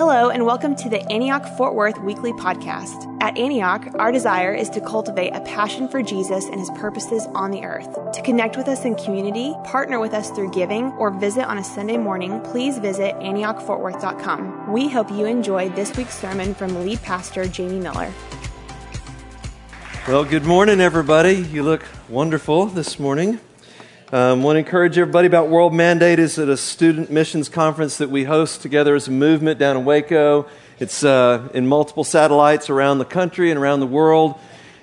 Hello, and welcome to the Antioch Fort Worth Weekly Podcast. At Antioch, our desire is to cultivate a passion for Jesus and his purposes on the earth. To connect with us in community, partner with us through giving, or visit on a Sunday morning, please visit AntiochFortWorth.com. We hope you enjoy this week's sermon from lead pastor Jamie Miller. Well, good morning, everybody. You look wonderful this morning. Um, want to encourage everybody about World Mandate is at a student missions conference that we host together as a movement down in Waco. It's uh, in multiple satellites around the country and around the world.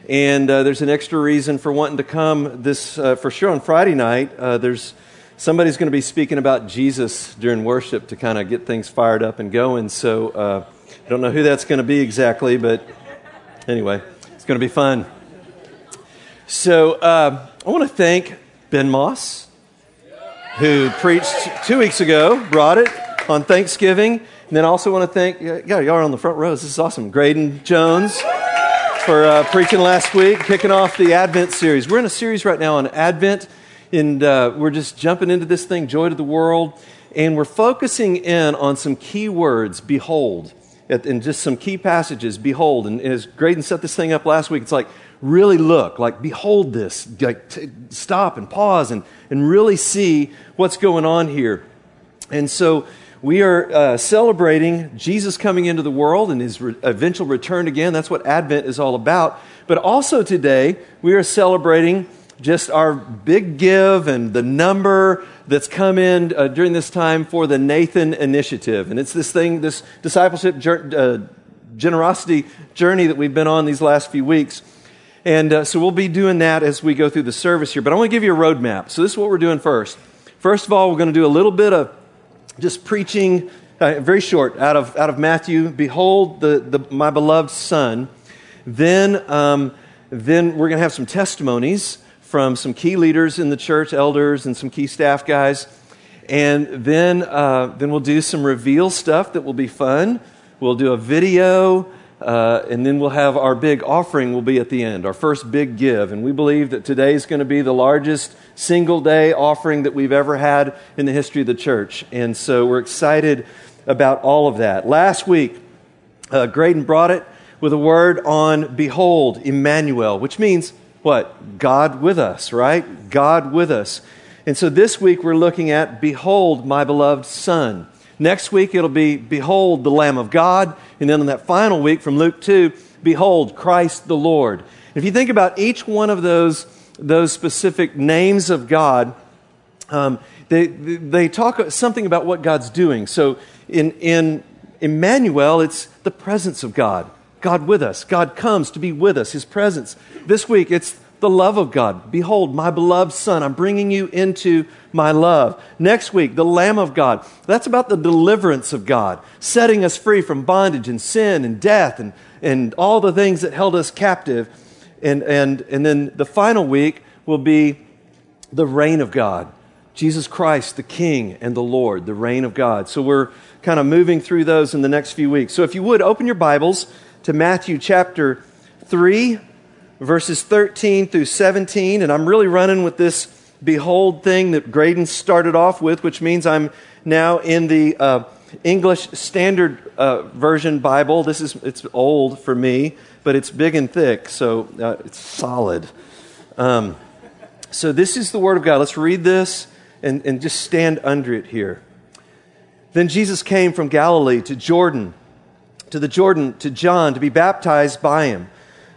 And uh, there's an extra reason for wanting to come this uh, for sure on Friday night. Uh, there's somebody's going to be speaking about Jesus during worship to kind of get things fired up and going. So uh, I don't know who that's going to be exactly, but anyway, it's going to be fun. So uh, I want to thank Ben Moss, who preached two weeks ago, brought it on Thanksgiving. And then I also want to thank, yeah, y'all are on the front rows. This is awesome. Graydon Jones for uh, preaching last week, kicking off the Advent series. We're in a series right now on Advent, and uh, we're just jumping into this thing, Joy to the World, and we're focusing in on some key words, behold, and just some key passages, behold. And as Graydon set this thing up last week, it's like, really look, like, behold this, like, t- stop and pause and, and really see what's going on here. And so we are uh, celebrating Jesus coming into the world and his re- eventual return again. That's what Advent is all about. But also today, we are celebrating just our big give and the number that's come in uh, during this time for the Nathan Initiative. And it's this thing, this discipleship uh, generosity journey that we've been on these last few weeks. And uh, so we'll be doing that as we go through the service here. But I want to give you a roadmap. So this is what we're doing first. First of all, we're going to do a little bit of just preaching, uh, very short, out of, out of Matthew. Behold, the, the, my beloved Son. Then, um, then we're going to have some testimonies from some key leaders in the church, elders, and some key staff guys. And then, uh, then we'll do some reveal stuff that will be fun. We'll do a video. Uh, and then we'll have our big offering will be at the end, our first big give. And we believe that today is going to be the largest single day offering that we've ever had in the history of the church. And so we're excited about all of that. Last week, uh, Graydon brought it with a word on behold, Emmanuel, which means what? God with us, right? God with us. And so this week we're looking at behold, my beloved Son. Next week it'll be behold, the Lamb of God. And then in that final week from Luke 2, behold, Christ the Lord. If you think about each one of those, those specific names of God, um, they, they talk something about what God's doing. So in, in Emmanuel, it's the presence of God. God with us. God comes to be with us, His presence. This week, it's the love of God. Behold, my beloved Son, I'm bringing you into my love. Next week, the Lamb of God. That's about the deliverance of God, setting us free from bondage and sin and death and, and all the things that held us captive. And, and, and then the final week will be the reign of God. Jesus Christ, the King and the Lord, the reign of God. So we're kind of moving through those in the next few weeks. So if you would, open your Bibles to Matthew chapter 3 verses 13 through 17. And I'm really running with this behold thing that Graydon started off with, which means I'm now in the uh, English Standard uh, Version Bible. This is it's old for me, but it's big and thick, so uh, it's solid. Um, so this is the Word of God. Let's read this and, and just stand under it here. Then Jesus came from Galilee to Jordan, to the Jordan, to John to be baptized by him.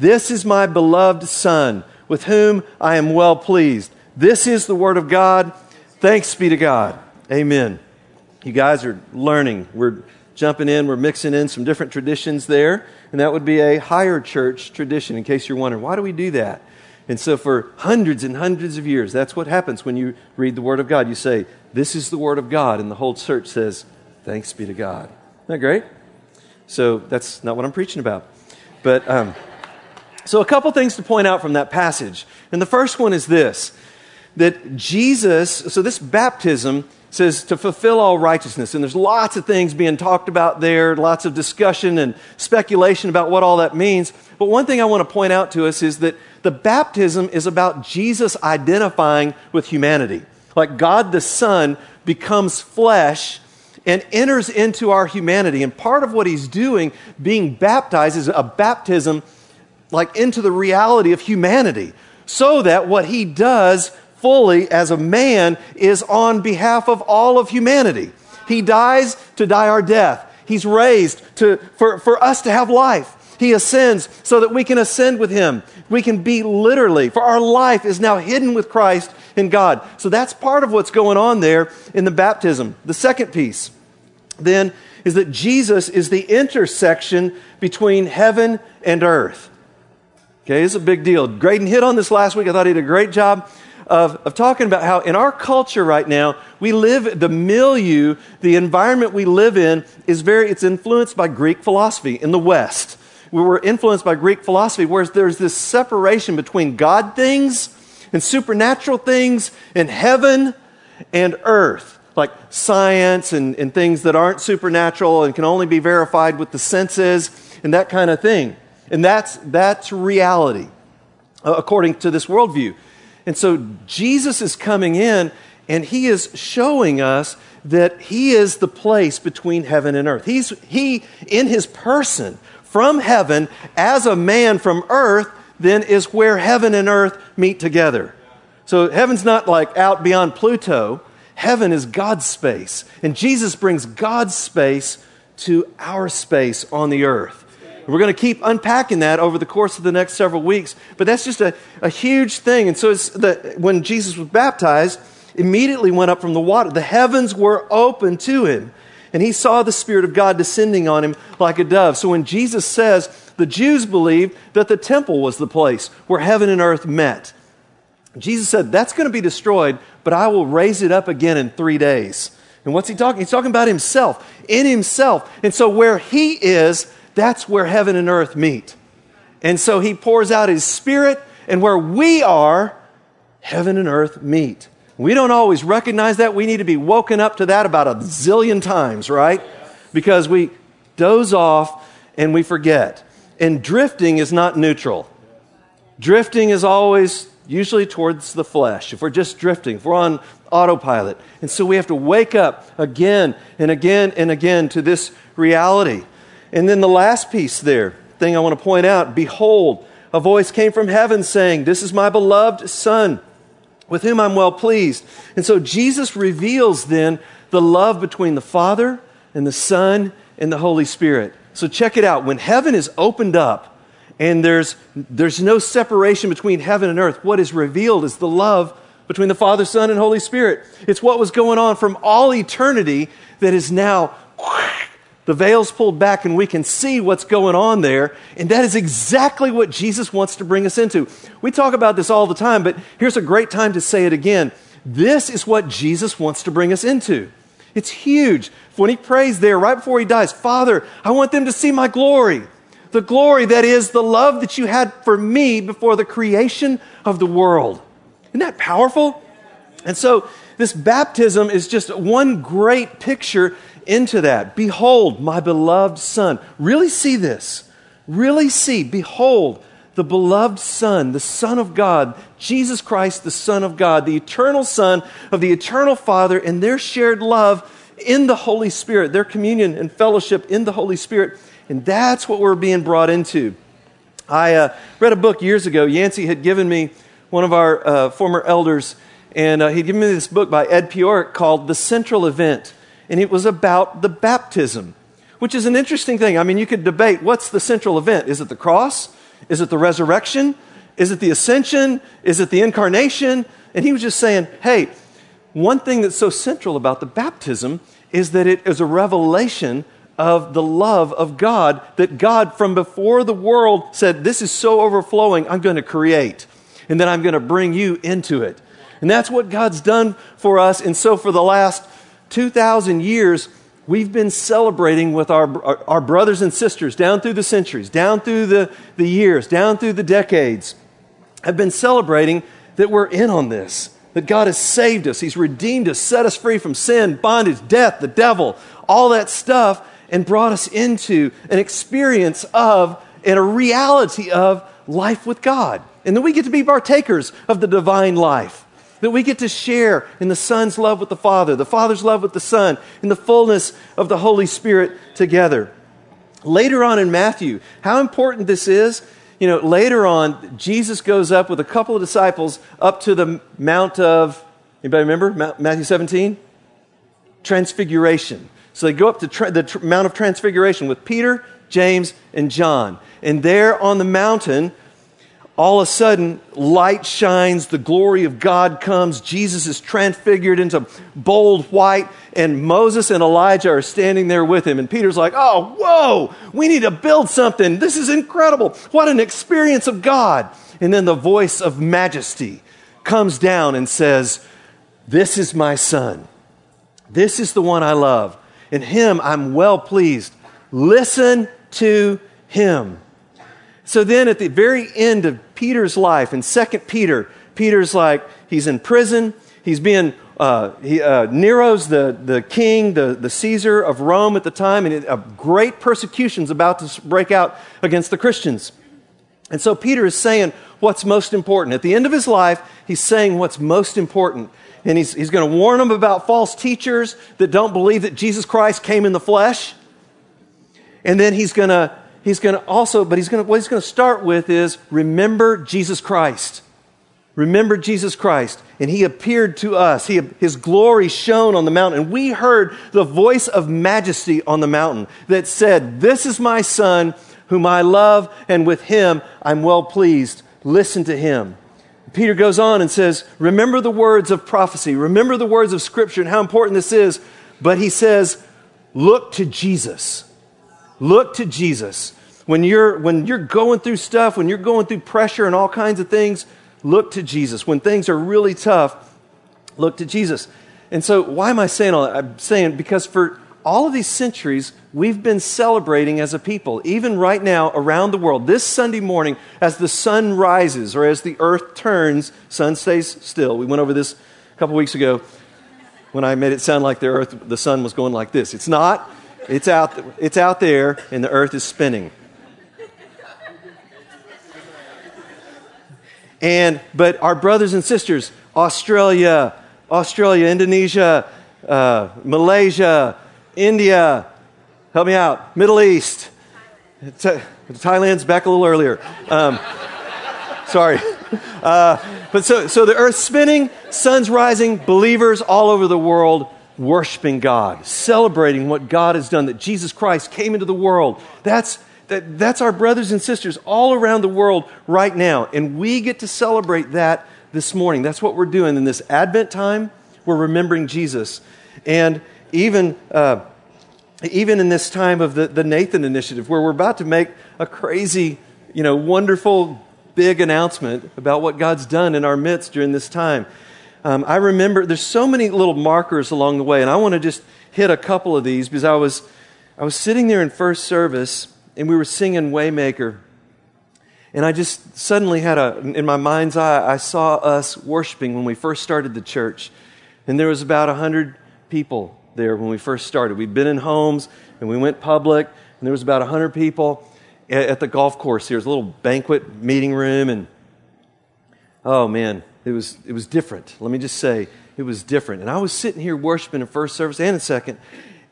this is my beloved Son, with whom I am well pleased. This is the Word of God. Thanks be to God. Amen. You guys are learning. We're jumping in, we're mixing in some different traditions there, and that would be a higher church tradition, in case you're wondering, why do we do that? And so, for hundreds and hundreds of years, that's what happens when you read the Word of God. You say, This is the Word of God, and the whole church says, Thanks be to God. Isn't that great? So that's not what I'm preaching about. But um, so a couple things to point out from that passage. And the first one is this that Jesus, so this baptism says to fulfill all righteousness. And there's lots of things being talked about there, lots of discussion and speculation about what all that means. But one thing I want to point out to us is that the baptism is about Jesus identifying with humanity. Like God the Son becomes flesh and enters into our humanity. And part of what he's doing, being baptized, is a baptism like into the reality of humanity. So that what he does fully as a man is on behalf of all of humanity. He dies to die our death. He's raised to, for, for us to have life. He ascends so that we can ascend with him. We can be literally, for our life is now hidden with Christ in God. So that's part of what's going on there in the baptism. The second piece, then, is that Jesus is the intersection between heaven and earth. Okay, it's a big deal. Graydon hit on this last week. I thought he did a great job of, of talking about how in our culture right now, we live, the milieu, the environment we live in is very, it's influenced by Greek philosophy in the West. We were influenced by Greek philosophy, whereas there's this separation between God things and supernatural things and heaven and earth, like science and, and things that aren't supernatural and can only be verified with the senses and that kind of thing. And that's, that's reality, uh, according to this worldview. And so Jesus is coming in and he is showing us that he is the place between heaven and earth. He's, he, in his person, from heaven, as a man from earth, then is where heaven and earth meet together. So heaven's not like out beyond Pluto. Heaven is God's space. And Jesus brings God's space to our space on the earth. We're going to keep unpacking that over the course of the next several weeks. But that's just a, a huge thing. And so it's the, when Jesus was baptized, immediately went up from the water. The heavens were open to him. And he saw the Spirit of God descending on him like a dove. So when Jesus says, the Jews believed that the temple was the place where heaven and earth met. Jesus said, That's going to be destroyed, but I will raise it up again in three days. And what's he talking? He's talking about himself, in himself. And so where he is, that's where heaven and earth meet. And so he pours out his spirit, and where we are, heaven and earth meet. We don't always recognize that. We need to be woken up to that about a zillion times, right? Because we doze off and we forget. And drifting is not neutral. Drifting is always usually towards the flesh. If we're just drifting, if we're on autopilot. And so we have to wake up again and again and again to this reality. And then the last piece there, thing I want to point out Behold, a voice came from heaven saying, This is my beloved Son, with whom I'm well pleased. And so Jesus reveals then the love between the Father and the Son and the Holy Spirit. So check it out. When heaven is opened up and there's, there's no separation between heaven and earth, what is revealed is the love between the Father, Son, and Holy Spirit. It's what was going on from all eternity that is now the veil's pulled back and we can see what's going on there. And that is exactly what Jesus wants to bring us into. We talk about this all the time, but here's a great time to say it again. This is what Jesus wants to bring us into. It's huge. When he prays there right before he dies, Father, I want them to see my glory. The glory that is the love that you had for me before the creation of the world. Isn't that powerful? And so, this baptism is just one great picture into that. Behold, my beloved Son. Really see this. Really see. Behold, the beloved Son, the Son of God, Jesus Christ, the Son of God, the eternal Son of the eternal Father, and their shared love in the Holy Spirit, their communion and fellowship in the Holy Spirit. And that's what we're being brought into. I uh, read a book years ago. Yancey had given me, one of our uh, former elders, and uh, he'd given me this book by Ed Piorek called The Central Event and it was about the baptism, which is an interesting thing. I mean, you could debate what's the central event? Is it the cross? Is it the resurrection? Is it the ascension? Is it the incarnation? And he was just saying, hey, one thing that's so central about the baptism is that it is a revelation of the love of God that God, from before the world, said, This is so overflowing, I'm going to create. And then I'm going to bring you into it. And that's what God's done for us. And so, for the last 2,000 years, we've been celebrating with our, our, brothers and sisters down through the centuries, down through the, the years, down through the decades, have been celebrating that we're in on this, that God has saved us, He's redeemed us, set us free from sin, bondage, death, the devil, all that stuff, and brought us into an experience of and a reality of life with God. And then we get to be partakers of the divine life. That we get to share in the Son's love with the Father, the Father's love with the Son, in the fullness of the Holy Spirit together. Later on in Matthew, how important this is. You know, later on, Jesus goes up with a couple of disciples up to the Mount of, anybody remember? Matthew 17? Transfiguration. So they go up to tra- the tr- Mount of Transfiguration with Peter, James, and John. And there on the mountain, all of a sudden, light shines, the glory of God comes, Jesus is transfigured into bold white, and Moses and Elijah are standing there with him. And Peter's like, Oh, whoa, we need to build something. This is incredible. What an experience of God. And then the voice of majesty comes down and says, This is my son. This is the one I love. In him I'm well pleased. Listen to him. So then at the very end of Peter's life, in 2 Peter, Peter's like, he's in prison. He's being, uh, he, uh, Nero's the, the king, the, the Caesar of Rome at the time, and a great persecution's about to break out against the Christians. And so Peter is saying what's most important. At the end of his life, he's saying what's most important. And he's, he's going to warn them about false teachers that don't believe that Jesus Christ came in the flesh. And then he's going to he's going to also, but he's going to, what he's going to start with is remember Jesus Christ. Remember Jesus Christ. And he appeared to us. He, his glory shone on the mountain. And we heard the voice of majesty on the mountain that said, This is my son whom I love, and with him I'm well pleased. Listen to him. Peter goes on and says, Remember the words of prophecy. Remember the words of Scripture and how important this is. But he says, Look to Jesus. Look to Jesus. When you're, when you're going through stuff, when you're going through pressure and all kinds of things, look to Jesus. When things are really tough, look to Jesus. And so, why am I saying all that? I'm saying because for all of these centuries, we've been celebrating as a people, even right now around the world. This Sunday morning, as the sun rises or as the earth turns, sun stays still. We went over this a couple weeks ago when I made it sound like the earth, the sun was going like this. It's not. It's out, it's out there, and the earth is spinning. And, but our brothers and sisters, Australia, Australia, Indonesia, uh, Malaysia, India, help me out, Middle East, Thailand's back a little earlier. Um, sorry. Uh, but so, so the earth's spinning, sun's rising, believers all over the world worshiping God, celebrating what God has done, that Jesus Christ came into the world. That's, that, that's our brothers and sisters all around the world right now. And we get to celebrate that this morning. That's what we're doing in this Advent time. We're remembering Jesus. And even, uh, even in this time of the, the Nathan Initiative, where we're about to make a crazy, you know, wonderful, big announcement about what God's done in our midst during this time. Um, I remember there's so many little markers along the way, and I want to just hit a couple of these because I was, I was sitting there in first service and we were singing Waymaker. And I just suddenly had a, in my mind's eye, I saw us worshiping when we first started the church. And there was about 100 people there when we first started. We'd been in homes and we went public, and there was about 100 people at the golf course here. It was a little banquet meeting room, and oh man, it was, it was different. Let me just say, it was different. And I was sitting here worshiping in first service and in second,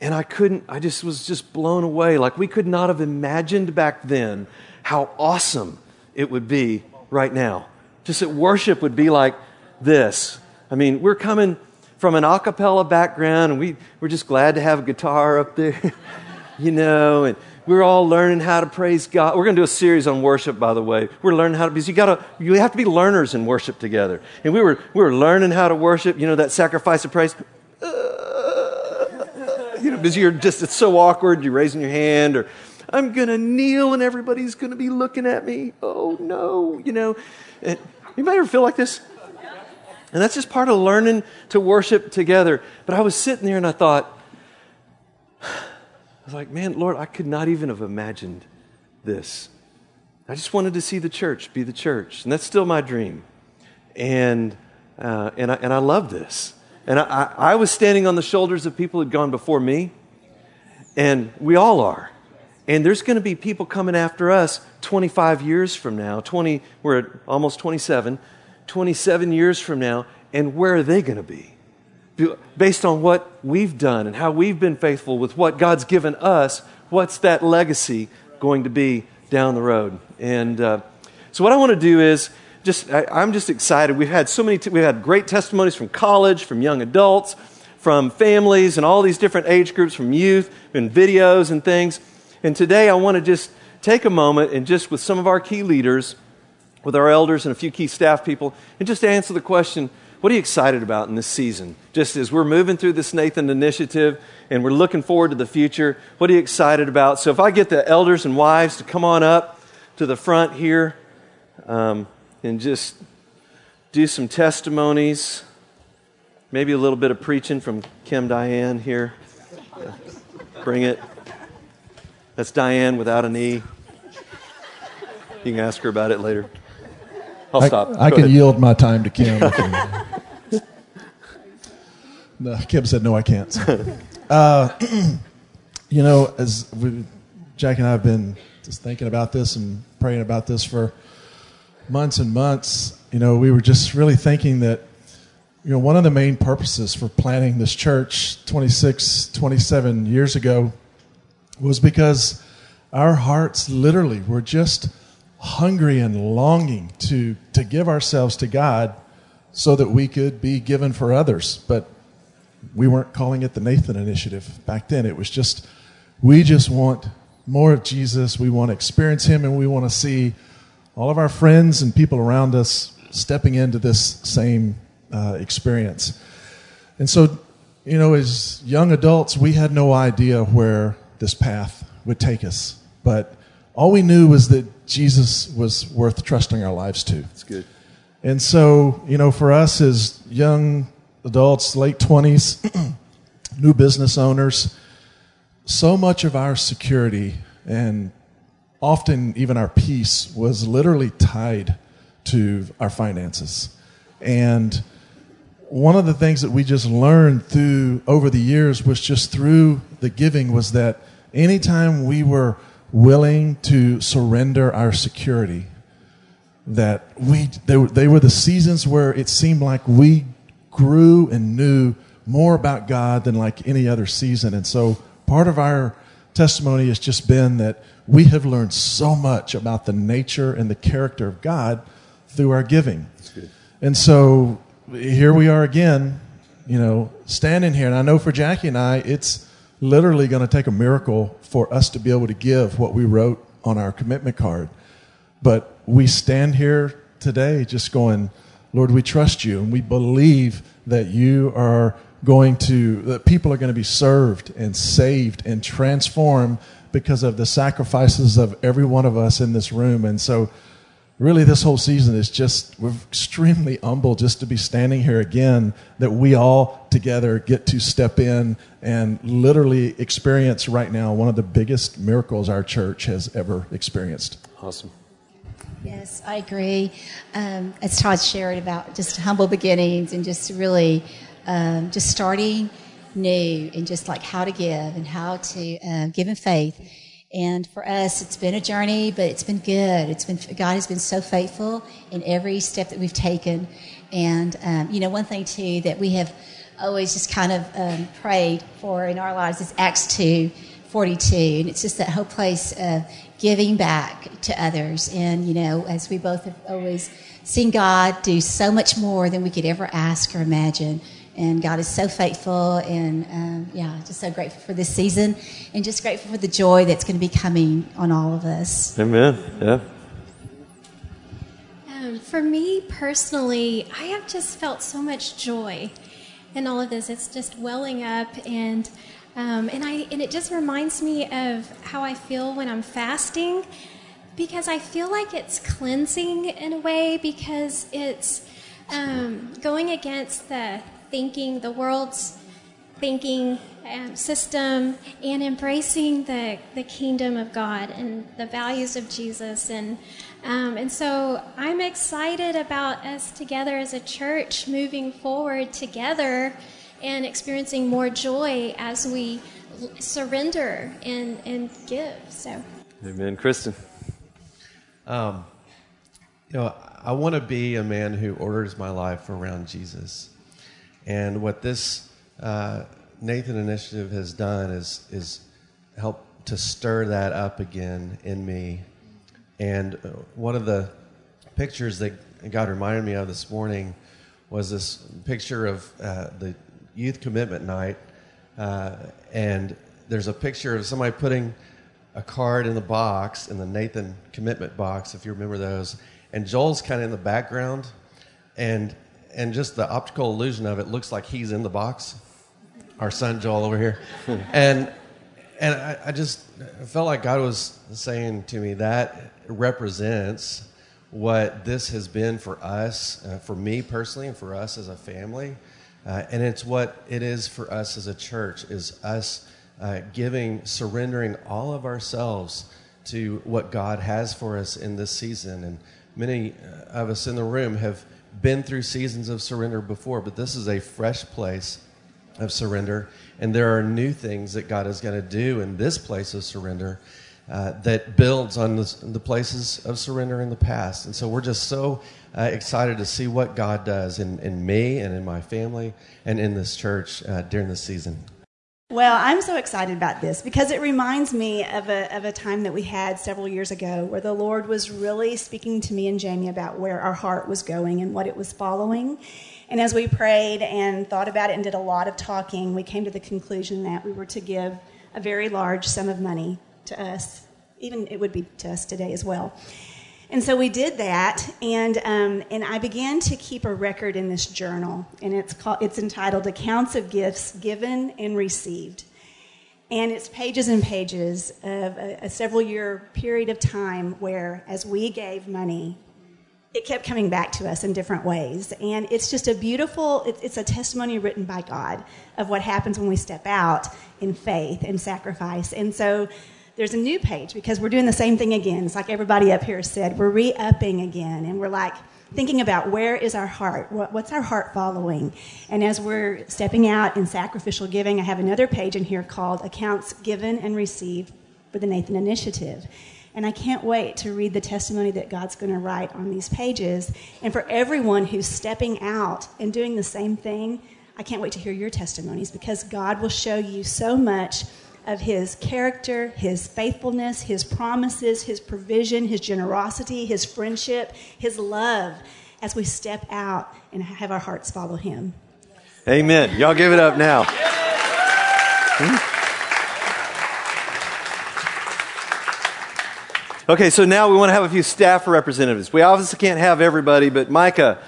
and I couldn't, I just was just blown away. Like we could not have imagined back then how awesome it would be right now. Just that worship would be like this. I mean, we're coming from an a cappella background, and we, we're just glad to have a guitar up there, you know, and we're all learning how to praise God. We're going to do a series on worship, by the way. We're learning how to because you got to you have to be learners in worship together. And we were we were learning how to worship. You know that sacrifice of praise. Uh, you know, because you're just it's so awkward. You're raising your hand, or I'm going to kneel and everybody's going to be looking at me. Oh no, you know. And, anybody ever feel like this? And that's just part of learning to worship together. But I was sitting there and I thought, was like, man, Lord, I could not even have imagined this. I just wanted to see the church be the church. And that's still my dream. And, uh, and, I, and I love this. And I, I, was standing on the shoulders of people who had gone before me. And we all are. And there's going to be people coming after us 25 years from now. 20, we're at almost 27. 27 years from now. And where are they going to be? Based on what we've done and how we've been faithful with what God's given us, what's that legacy going to be down the road? And uh, so, what I want to do is just, I, am just excited. We've had so many, t- we've had great testimonies from college, from young adults, from families, and all these different age groups, from youth, and videos and things. And today I want to just take a moment and just with some of our key leaders, with our elders and a few key staff people, and just answer the question what are you excited about in this season? Just as we're moving through this Nathan initiative and we're looking forward to the future, what are you excited about? So if I get the elders and wives to come on up to the front here um, and just do some testimonies, maybe a little bit of preaching from Kim Diane here. Bring it. That's Diane without an E. You can ask her about it later. I'll stop. I, I can yield my time to Kim. no, Kim said, no, I can't. Uh, you know, as we, Jack and I have been just thinking about this and praying about this for months and months, you know, we were just really thinking that, you know, one of the main purposes for planning this church 26, 27 years ago was because our hearts literally were just hungry and longing to, to give ourselves to God so that we could be given for others. But we weren't calling it the Nathan Initiative back then. It was just, we just want more of Jesus. We want to experience Him and we want to see all of our friends and people around us stepping into this same uh, experience. And so, you know, as young adults, we had no idea where this path would take us. But all we knew was that Jesus was worth trusting our lives to. That's good. And so, you know, for us as young adults, late 20s, new business owners, so much of our security and often even our peace was literally tied to our finances. And one of the things that we just learned through over the years was just through the giving was that anytime we were willing to surrender our security, that we they, they were the seasons where it seemed like we grew and knew more about God than like any other season. And so part of our testimony has just been that we have learned so much about the nature and the character of God through our giving. And so here we are again, you know, standing here. And I know for Jackie and I, it's literally going to take a miracle for us to be able to give what we wrote on our commitment card. But we stand here today just going, Lord, we trust you and we believe that you are going to, that people are going to be served and saved and transformed because of the sacrifices of every one of us in this room. And so, really this whole season is just we're extremely humble just to be standing here again that we all together get to step in and literally experience right now one of the biggest miracles our church has ever experienced. Awesome. Yes i agree. Um, as todd shared about just humble beginnings and just really um, just starting new and just like how to give and how to uh, give in faith and for us, it's been a journey, but it's been good. It's been God has been so faithful in every step that we've taken. And um, you know, one thing too that we have always just kind of um, prayed for in our lives is Acts two forty two, and it's just that whole place of giving back to others. And you know, as we both have always seen God do so much more than we could ever ask or imagine and God is so faithful, and um, yeah, just so grateful for this season, and just grateful for the joy that's going to be coming on all of us. Amen. Yeah. Um, for me personally, I have just felt so much joy in all of this. It's just welling up, and um, and I and it just reminds me of how I feel when I'm fasting, because I feel like it's cleansing in a way because it's um, going against the thinking, the world's thinking um, system and embracing the, the kingdom of God and the values of Jesus. And, um, and so I'm excited about us together as a church moving forward together and experiencing more joy as we surrender and, and give. So, Amen. Kristen. Um, you know, I want to be a man who orders my life around Jesus. And what this uh, Nathan initiative has done is is help to stir that up again in me. And uh, one of the pictures that God reminded me of this morning was this picture of uh, the youth commitment night, uh, and there's a picture of somebody putting a card in the box in the Nathan commitment box, if you remember those, and Joel's kind of in the background, and and just the optical illusion of it looks like he's in the box. Our son Joel over here, and and I, I just felt like God was saying to me that represents what this has been for us, uh, for me personally, and for us as a family, uh, and it's what it is for us as a church. Is us uh, giving, surrendering all of ourselves to what God has for us in this season, and many uh, of us in the room have been through seasons of surrender before, but this is a fresh place of surrender. And there are new things that God is going to do in this place of surrender uh, that builds on the, places of surrender in the past. And so we're just so uh, excited to see what God does in, in me and in my family and in this church uh, during this season. Well, I'm so excited about this because it reminds me of a, of a time that we had several years ago where the Lord was really speaking to me and Jamie about where our heart was going and what it was following. And as we prayed and thought about it and did a lot of talking, we came to the conclusion that we were to give a very large sum of money to us. Even it would be to us today as well. And so we did that, and um, and I began to keep a record in this journal, and it's called it's entitled "Accounts of Gifts Given and Received," and it's pages and pages of a, a several year period of time where, as we gave money, it kept coming back to us in different ways, and it's just a beautiful. It, it's a testimony written by God of what happens when we step out in faith and sacrifice, and so there's a new page because we're doing the same thing again. It's like everybody up here said, we're re upping again, and we're like thinking about where is our heart? what's our heart following? And as we're stepping out in sacrificial giving, I have another page in here called Accounts Given and Received for the Nathan Initiative. And I can't wait to read the testimony that God's going to write on these pages. And for everyone who's stepping out and doing the same thing, I can't wait to hear your testimonies because God will show you so much of his character, his faithfulness, his promises, his provision, his generosity, his friendship, his love as we step out and have our hearts follow him. Amen. Y'all give it up now. Hmm? Okay, so now we want to have a few staff representatives. We obviously can't have everybody, but Micah,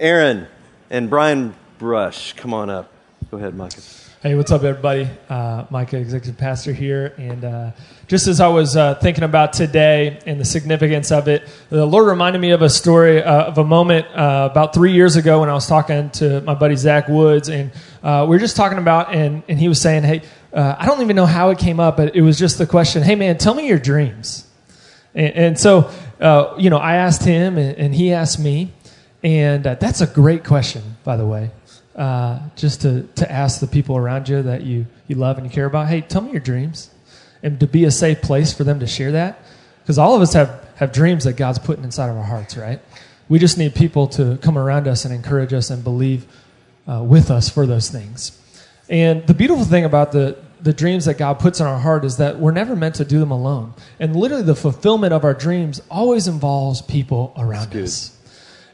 Aaron, and Brian Brush, come on up. Go ahead, Micah. Hey, what's up, everybody? Uh, Micah, executive pastor here. And uh, just as I was uh, thinking about today and the significance of it, the Lord reminded me of a story uh, of a moment uh, about three years ago when I was talking to my buddy Zach Woods. And uh, we were just talking about, and, and he was saying, Hey, I don't even know how it came up, but it was just the question, Hey, man, tell me your dreams. And, and so, you know, I asked him, and, and he asked me. And that's a great question, by the way uh, just to, to ask the people around you that you, you love and you care about, hey, tell me your dreams. And to be a safe place for them to share that. Because all of us have, have dreams that God's putting inside of our hearts, right? We just need people to come around us and encourage us and believe uh, with us for those things. And the beautiful thing about the, the dreams that God puts in our heart is that we're never meant to do them alone. And literally, the fulfillment of our dreams always involves people around us.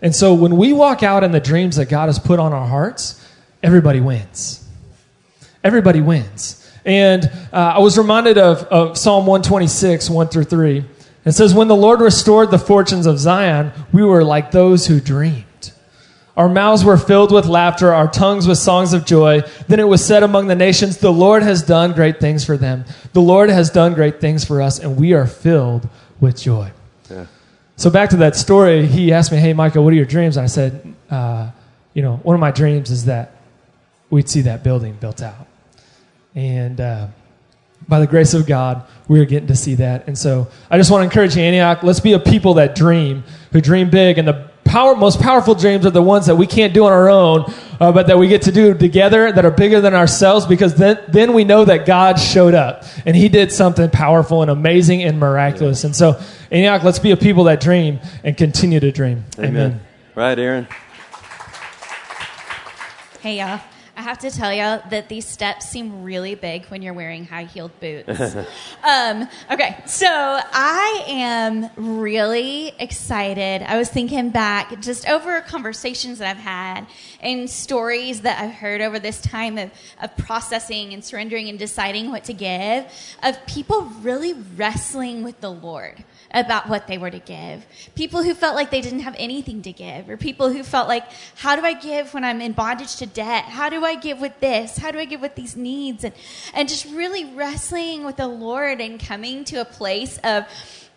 And so when we walk out in the dreams that God has put on our hearts, everybody wins. Everybody wins. And uh, I was reminded of, of Psalm 126, 1 through 3. It says, When the Lord restored the fortunes of Zion, we were like those who dreamed. Our mouths were filled with laughter, our tongues with songs of joy. Then it was said among the nations, The Lord has done great things for them. The Lord has done great things for us, and we are filled with joy. So back to that story, he asked me, "Hey, Michael, what are your dreams?" And I said, uh, "You know, one of my dreams is that we'd see that building built out." And uh, by the grace of God, we are getting to see that. And so I just want to encourage Antioch, let's be a people that dream, who dream big. And the power, most powerful dreams are the ones that we can't do on our own, uh, but that we get to do together that are bigger than ourselves because then, then we know that God showed up and he did something powerful and amazing and miraculous. And so, Antioch, let's be a people that dream and continue to dream. Amen. Amen. Right, Aaron? Hey, y'all. I have to tell you that these steps seem really big when you're wearing high heeled boots. um, okay, so I am really excited. I was thinking back just over conversations that I've had and stories that I've heard over this time of, of processing and surrendering and deciding what to give, of people really wrestling with the Lord about what they were to give. People who felt like they didn't have anything to give, or people who felt like, how do I give when I'm in bondage to debt? How do I give with this? How do I give with these needs? And, and just really wrestling with the Lord and coming to a place of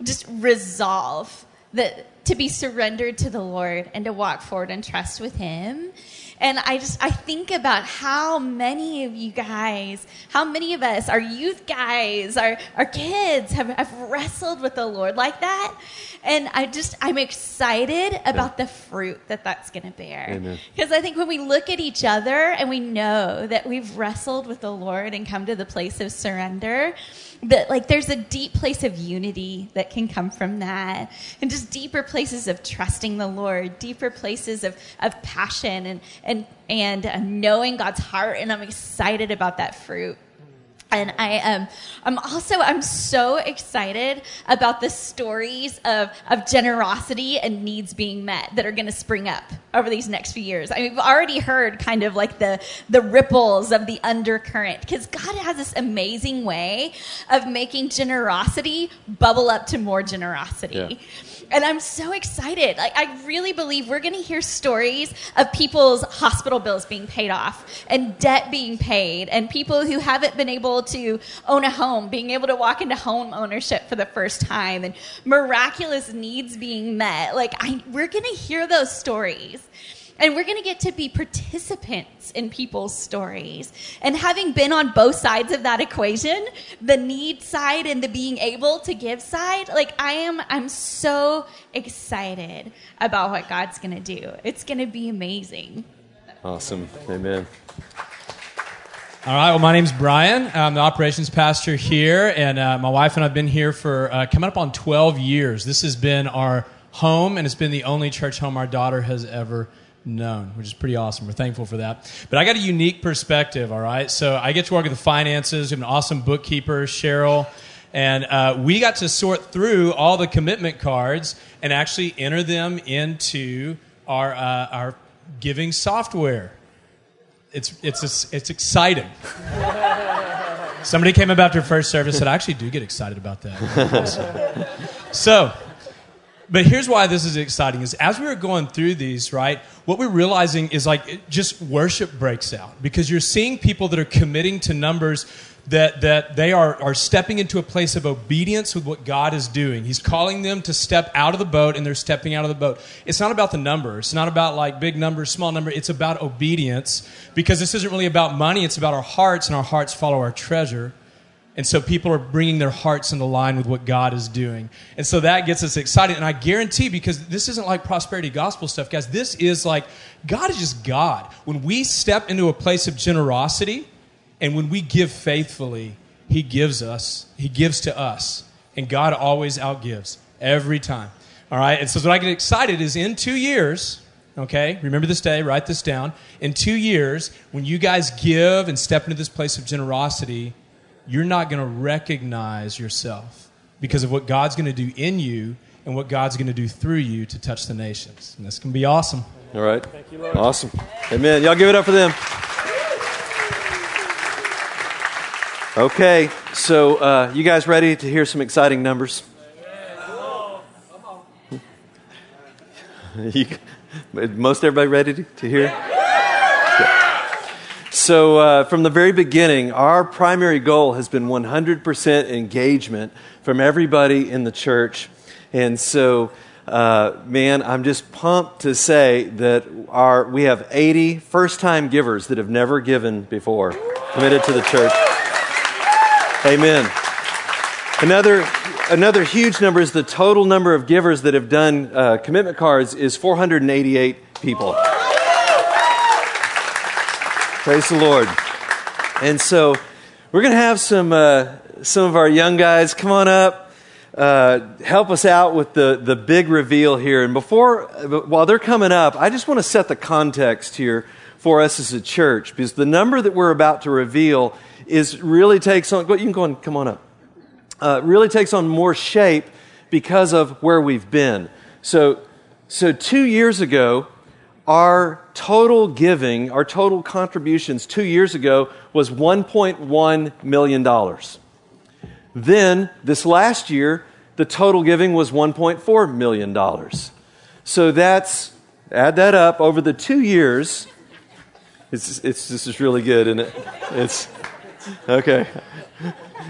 just resolve that to be surrendered to the Lord and to walk forward and trust with Him. And I just, I think about how many of you guys, how many of us, our youth guys, our, our kids have, have wrestled with the Lord like that. And I just, I'm excited about the fruit that that's going to bear. Because I think when we look at each other and we know that we've wrestled with the Lord and come to the place of surrender, that like there's a deep place of unity that can come from that. And just deeper places of trusting the lord deeper places of, of passion and and and uh, knowing god's heart. And i'm excited about that fruit and I am, um, I'm also, I'm so excited about the stories of, of generosity and needs being met that are going to spring up over these next few years. I mean, we've already heard kind of like the, the ripples of the undercurrent because God has this amazing way of making generosity bubble up to more generosity. Yeah and I'm so excited. Like, I really believe we're going to hear stories of people's hospital bills being paid off and debt being paid, and people who haven't been able to own a home being able to walk into home ownership for the first time, and miraculous needs being met. Like, I, we're going to hear those stories. And we're going to get to be participants in people's stories. And having been on both sides of that equation, the need side and the being able to give side, like I am, I'm so excited about what God's going to do. It's going to be amazing. Awesome. Amen. All right. Well, my name's Brian. I'm the operations pastor here, and uh, my wife and I've been here for uh, coming up on 12 years. This has been our home, and it's been the only church home our daughter has ever known, which is pretty awesome. We're thankful for that. But I got a unique perspective, all right? So I get to work with the finances. We have an awesome bookkeeper, Cheryl. And uh, we got to sort through all the commitment cards and actually enter them into our, uh, our giving software. It's, it's, it's exciting. Somebody came up after first service and said, I actually do get excited about that. so, but here's why this is exciting is as we were going through these right what we're realizing is like just worship breaks out because you're seeing people that are committing to numbers that, that they are, are stepping into a place of obedience with what God is doing. He's calling them to step out of the boat, and they're stepping out of the boat. It's not about the number. It's not about like big number, small number. It's about obedience because this isn't really about money. It's about our hearts, and our hearts follow our treasure. And so people are bringing their hearts into line with what God is doing. And so that gets us excited. And I guarantee, because this isn't like prosperity gospel stuff, guys, this is like God is just God. When we step into a place of generosity and when we give faithfully, He gives us, He gives to us. And God always outgives every time. All right? And so what I get excited is in two years, okay, remember this day, write this down. In two years, when you guys give and step into this place of generosity, you're not going to recognize yourself because of what God's going to do in you and what God's going to do through you to touch the nations. And that's going to be awesome. All right. Thank you, Lord. Awesome. Amen. Y'all give it up for them. Okay, so uh, you guys ready to hear some exciting numbers? you, most everybody ready to, to hear? So, uh, from the very beginning, our primary goal has been 100% engagement from everybody in the church. And so, uh, man, I'm just pumped to say that our, we have 80 first time givers that have never given before committed to the church. Amen. Another, another huge number is the total number of givers that have done uh, commitment cards is 488 people. Praise the Lord. And so we're going to have some, uh, some of our young guys come on up, uh, help us out with the, the big reveal here. And before, while they're coming up, I just want to set the context here for us as a church because the number that we're about to reveal is really takes on, you can go and come on up uh, really takes on more shape because of where we've been. So, so two years ago, our total giving, our total contributions two years ago was $1.1 million. Then, this last year, the total giving was $1.4 million. So that's, add that up over the two years. It's, it's, this is really good, isn't it? It's, okay.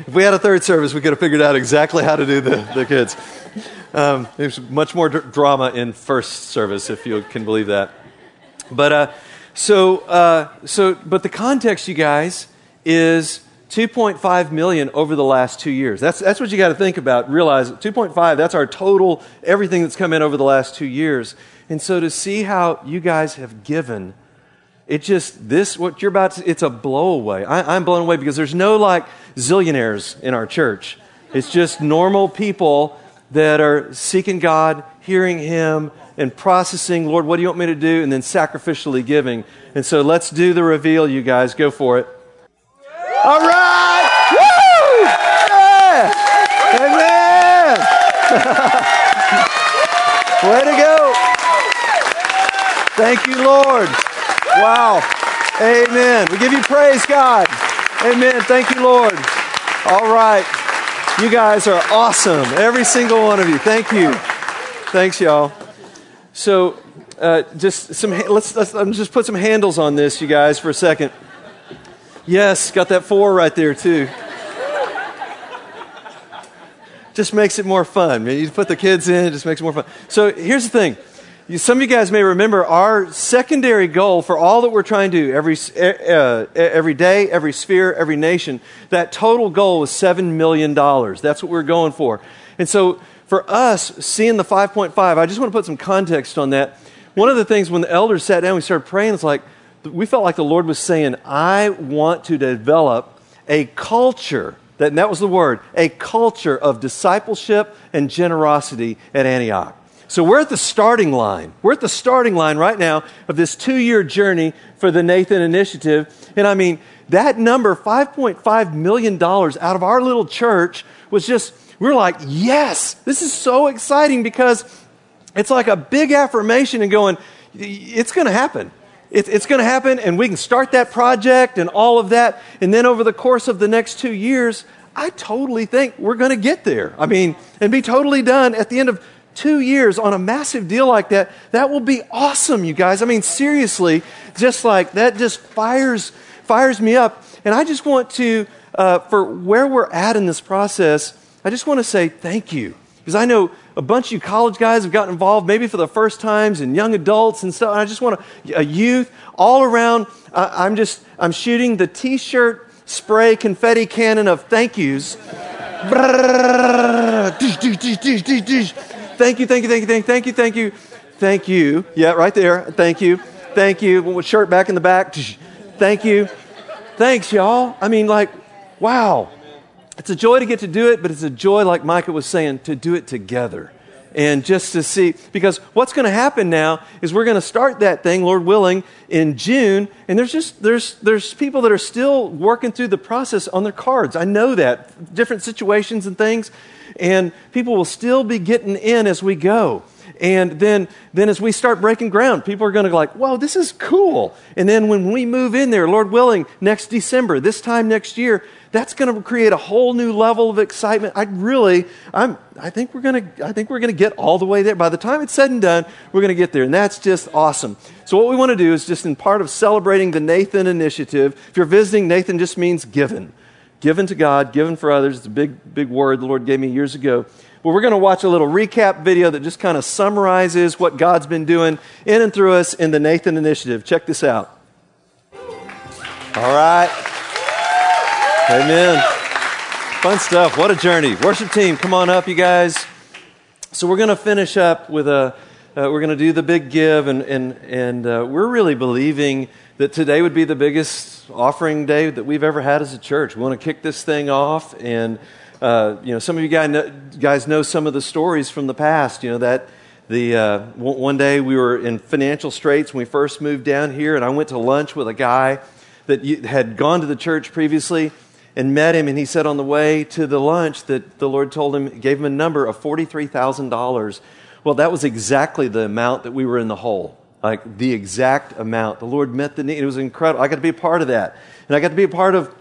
If we had a third service, we could have figured out exactly how to do the, the kids. Um, there's much more drama in first service, if you can believe that. But uh, so, uh, so, but the context, you guys, is 2.5 million over the last two years. That's that's what you got to think about. Realize 2.5. That's our total. Everything that's come in over the last two years. And so to see how you guys have given it just, this, what you're about to, it's a blowaway. I, I'm blown away because there's no like zillionaires in our church. It's just normal people that are seeking God, hearing Him, and processing, Lord, what do you want me to do? And then sacrificially giving. And so let's do the reveal, you guys. Go for it. All right! Woo! Yeah! Amen! Way to go! Thank you, Lord. Wow. Amen. We give you praise, God. Amen. Thank you, Lord. All right. You guys are awesome. Every single one of you. Thank you. Thanks, y'all. So, uh, just some, let's, let's I'm just put some handles on this, you guys, for a second. Yes, got that four right there, too. Just makes it more fun. You put the kids in, it just makes it more fun. So, here's the thing some of you guys may remember our secondary goal for all that we're trying to do every, uh, every day, every sphere, every nation, that total goal was $7 million. That's what we're going for. And so for us, seeing the 5.5, I just want to put some context on that. One of the things when the elders sat down, we started praying, it's like we felt like the Lord was saying, I want to develop a culture. That, and that was the word, a culture of discipleship and generosity at Antioch. So we're at the starting line. We're at the starting line right now of this two year journey for the Nathan Initiative. And I mean, that number, $5.5 million out of our little church, was just, were like, yes, this is so exciting because it's like a big affirmation and going, it's going to happen. it's going to happen, and we can start that project and all of that. And then over the course of the next two years, I totally think we're going to get there. I mean, and be totally done at the end of two years on a massive deal like that, that will be awesome, you guys. I mean, seriously, just like that just fires, fires me up. And I just want to, uh, for where we're at in this process, I just want to say thank you. Because I know a bunch of you college guys have gotten involved maybe for the first times and young adults and stuff. And I just want to, a youth all around. Uh, I'm just, I'm shooting the t shirt spray confetti cannon of thank yous. Thank you, thank you, thank you, thank you, thank you, thank you. Thank you. Yeah, right there. Thank you. Thank you. Shirt back in the back. Thank you. Thanks, y'all. I mean, like, wow. It's a joy to get to do it, but it's a joy, like Micah was saying, to do it together. And just to see, because what's going to happen now is we're going to start that thing, Lord willing, in June. And there's just, there's, there's people that are still working through the process on their cards. I know that. Different situations and things and people will still be getting in as we go. And then, then as we start breaking ground, people are going to go like, whoa, this is cool. And then when we move in there, Lord willing, next December, this time next year, that's going to create a whole new level of excitement. I really, I'm, I think we're going to, I think we're going to get all the way there. By the time it's said and done, we're going to get there. And that's just awesome. So what we want to do is just in part of celebrating the Nathan initiative. If you're visiting, Nathan just means given given to God, given for others. It's a big, big word the Lord gave me years ago. But we're going to watch a little recap video that just kind of summarizes what God's been doing in and through us in the Nathan Initiative. Check this out. All right. Amen. Fun stuff. What a journey. Worship team, come on up, you guys. So we're going to finish up with a. Uh, we're going to do the big give, and and and uh, we're really believing that today would be the biggest offering day that we've ever had as a church. We want to kick this thing off, and uh, you know, some of you guys know, guys know some of the stories from the past. You know that the uh, one day we were in financial straits when we first moved down here, and I went to lunch with a guy that had gone to the church previously and met him, and he said on the way to the lunch that the Lord told him, gave him a number of $43,000. Well, that was exactly the amount that we were in the hole. Like the exact amount. The Lord met the need. It was incredible. I got to be a part of that. And I got to be a part of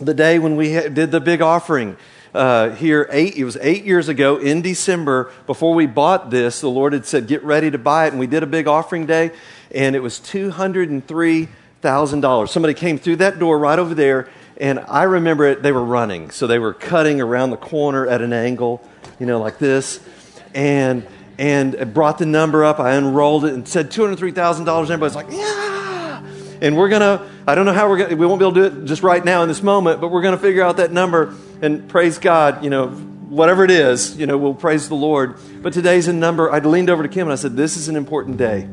the day when we did the big offering. Uh, here eight it was eight years ago in december before we bought this the lord had said get ready to buy it and we did a big offering day and it was $203000 somebody came through that door right over there and I remember it, they were running. So they were cutting around the corner at an angle, you know, like this. And and it brought the number up. I unrolled it and said $203,000. And everybody's like, yeah. And we're going to, I don't know how we're going to, we won't be able to do it just right now in this moment, but we're going to figure out that number and praise God, you know, whatever it is, you know, we'll praise the Lord. But today's a number, I leaned over to Kim and I said, this is an important day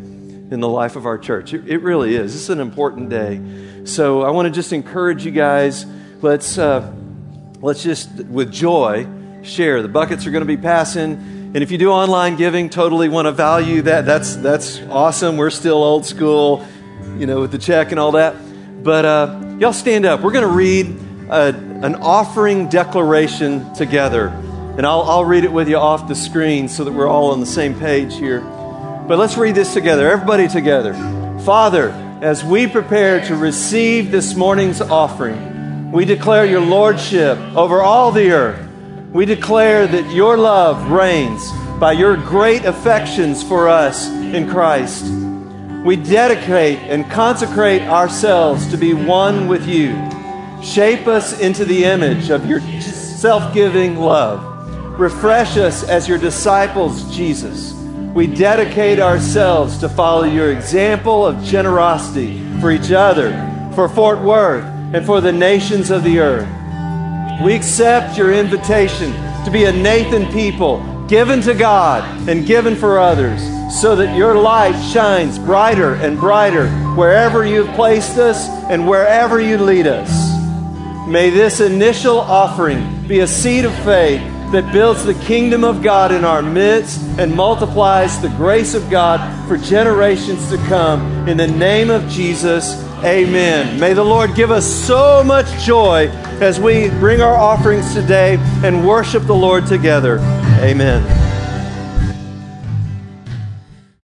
in the life of our church. It, it really is. This is an important day. So I want to just encourage you guys. Let's uh, let's just with joy share. The buckets are going to be passing, and if you do online giving, totally want to value that. That's that's awesome. We're still old school, you know, with the check and all that. But uh, y'all stand up. We're going to read a, an offering declaration together, and I'll I'll read it with you off the screen so that we're all on the same page here. But let's read this together. Everybody together. Father as we prepare to receive this morning's offering, we declare your lordship over all the earth. We declare that your love reigns by your great affections for us in Christ. We dedicate and consecrate ourselves to be one with you. Shape us into the image of your self giving love. Refresh us as your disciples, Jesus we dedicate ourselves to follow your example of generosity for each other, for Fort Worth, and for the nations of the earth. We accept your invitation to be a Nathan people, given to God and given for others, so that your light shines brighter and brighter wherever you've placed us and wherever you lead us. May this initial offering be a seed of faith that builds the kingdom of God in our midst and multiplies the grace of God for generations to come. In the name of Jesus, amen. May the Lord give us so much joy as we bring our offerings today and worship the Lord together. Amen.